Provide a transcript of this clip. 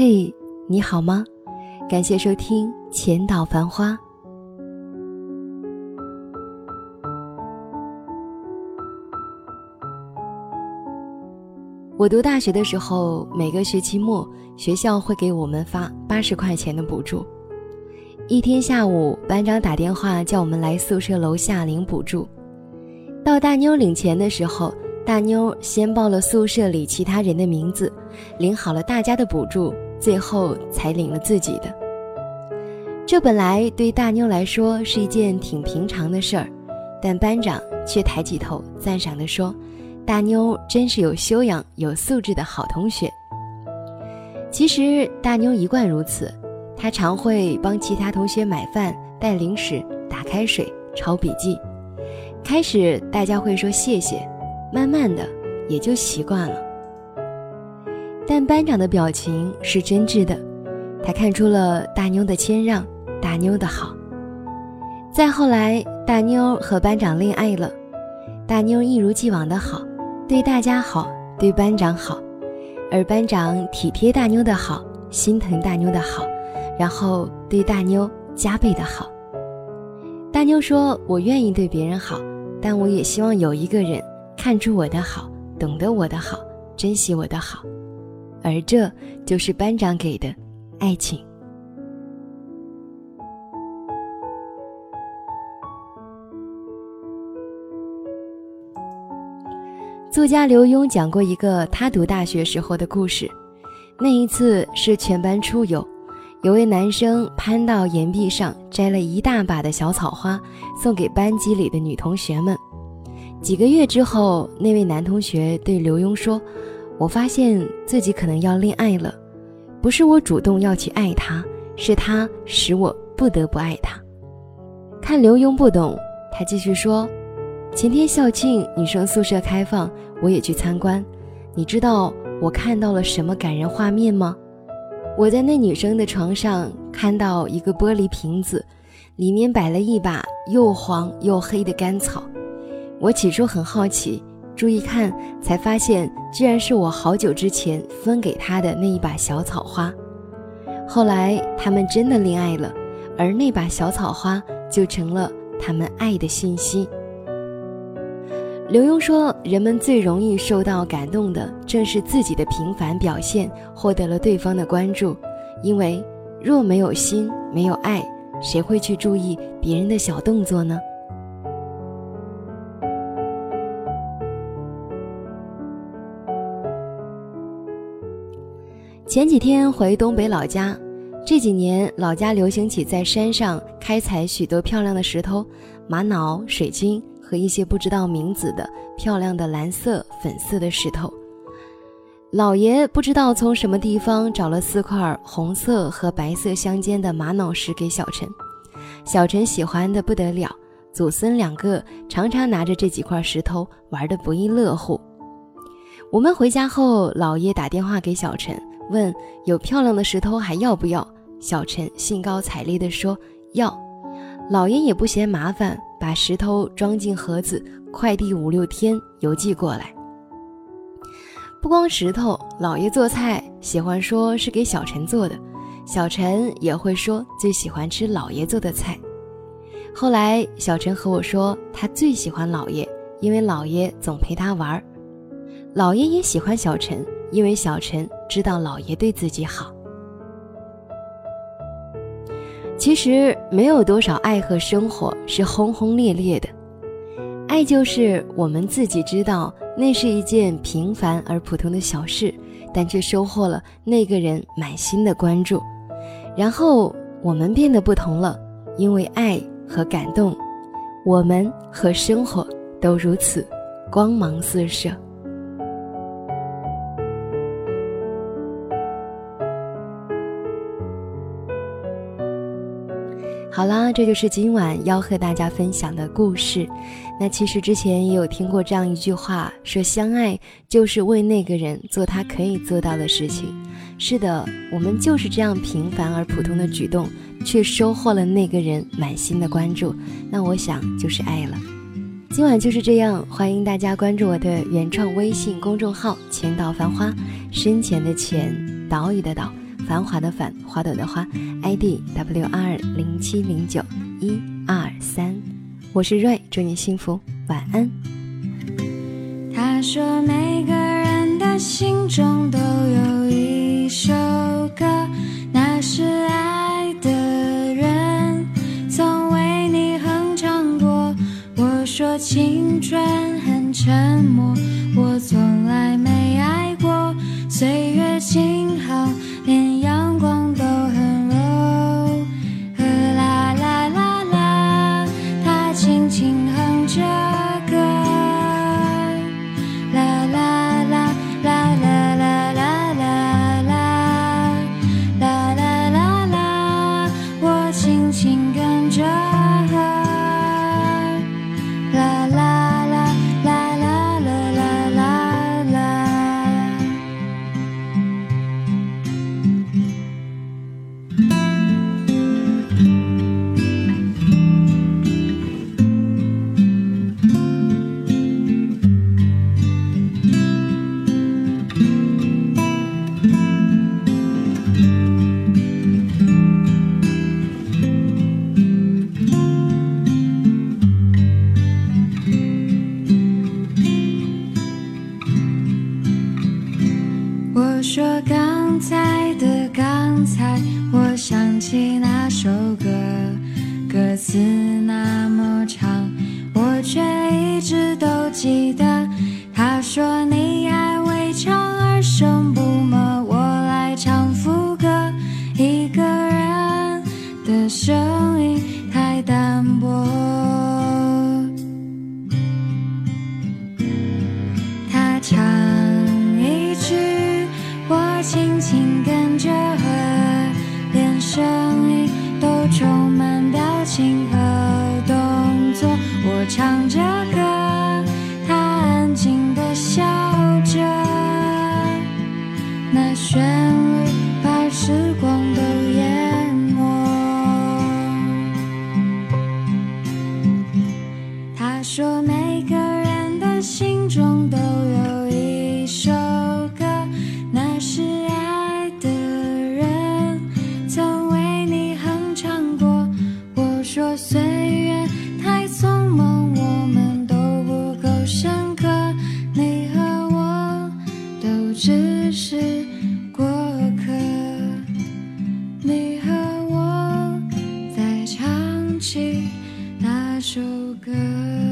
嘿，你好吗？感谢收听《浅岛繁花》。我读大学的时候，每个学期末学校会给我们发八十块钱的补助。一天下午，班长打电话叫我们来宿舍楼下领补助。到大妞领钱的时候，大妞先报了宿舍里其他人的名字，领好了大家的补助，最后才领了自己的。这本来对大妞来说是一件挺平常的事儿，但班长却抬起头赞赏地说。大妞真是有修养、有素质的好同学。其实大妞一贯如此，她常会帮其他同学买饭、带零食、打开水、抄笔记。开始大家会说谢谢，慢慢的也就习惯了。但班长的表情是真挚的，他看出了大妞的谦让，大妞的好。再后来，大妞和班长恋爱了，大妞一如既往的好。对大家好，对班长好，而班长体贴大妞的好，心疼大妞的好，然后对大妞加倍的好。大妞说：“我愿意对别人好，但我也希望有一个人看出我的好，懂得我的好，珍惜我的好。”而这就是班长给的爱情。作家刘墉讲过一个他读大学时候的故事。那一次是全班出游，有位男生攀到岩壁上摘了一大把的小草花，送给班级里的女同学们。几个月之后，那位男同学对刘墉说：“我发现自己可能要恋爱了，不是我主动要去爱他，是他使我不得不爱他。”看刘墉不懂，他继续说。前天校庆，女生宿舍开放，我也去参观。你知道我看到了什么感人画面吗？我在那女生的床上看到一个玻璃瓶子，里面摆了一把又黄又黑的干草。我起初很好奇，注意看才发现，居然是我好久之前分给他的那一把小草花。后来他们真的恋爱了，而那把小草花就成了他们爱的信息。刘墉说：“人们最容易受到感动的，正是自己的平凡表现获得了对方的关注。因为若没有心，没有爱，谁会去注意别人的小动作呢？”前几天回东北老家，这几年老家流行起在山上开采许多漂亮的石头，玛瑙、水晶。和一些不知道名字的漂亮的蓝色、粉色的石头，老爷不知道从什么地方找了四块红色和白色相间的玛瑙石给小陈，小陈喜欢的不得了，祖孙两个常常拿着这几块石头玩的不亦乐乎。我们回家后，老爷打电话给小陈，问有漂亮的石头还要不要？小陈兴高采烈地说要。老爷也不嫌麻烦，把石头装进盒子，快递五六天邮寄过来。不光石头，老爷做菜喜欢说是给小陈做的，小陈也会说最喜欢吃老爷做的菜。后来，小陈和我说，他最喜欢老爷，因为老爷总陪他玩儿。老爷也喜欢小陈，因为小陈知道老爷对自己好。其实没有多少爱和生活是轰轰烈烈的，爱就是我们自己知道那是一件平凡而普通的小事，但却收获了那个人满心的关注，然后我们变得不同了，因为爱和感动，我们和生活都如此光芒四射。好啦，这就是今晚要和大家分享的故事。那其实之前也有听过这样一句话，说相爱就是为那个人做他可以做到的事情。是的，我们就是这样平凡而普通的举动，却收获了那个人满心的关注。那我想就是爱了。今晚就是这样，欢迎大家关注我的原创微信公众号“浅岛繁花”，深浅的浅，岛屿的岛。繁华的繁，花朵的花，ID W R 零七零九一二三，我是瑞，祝你幸福，晚安。他说每个人的心中都有一首歌，那是爱的人曾为你哼唱过。我说青春很沉默，我从来没起那首歌，歌词那么长，我却一直都记得。他说你爱未唱而生不默，我来唱副歌。一个人的声音充满表情和动作。我唱着歌，起那首歌。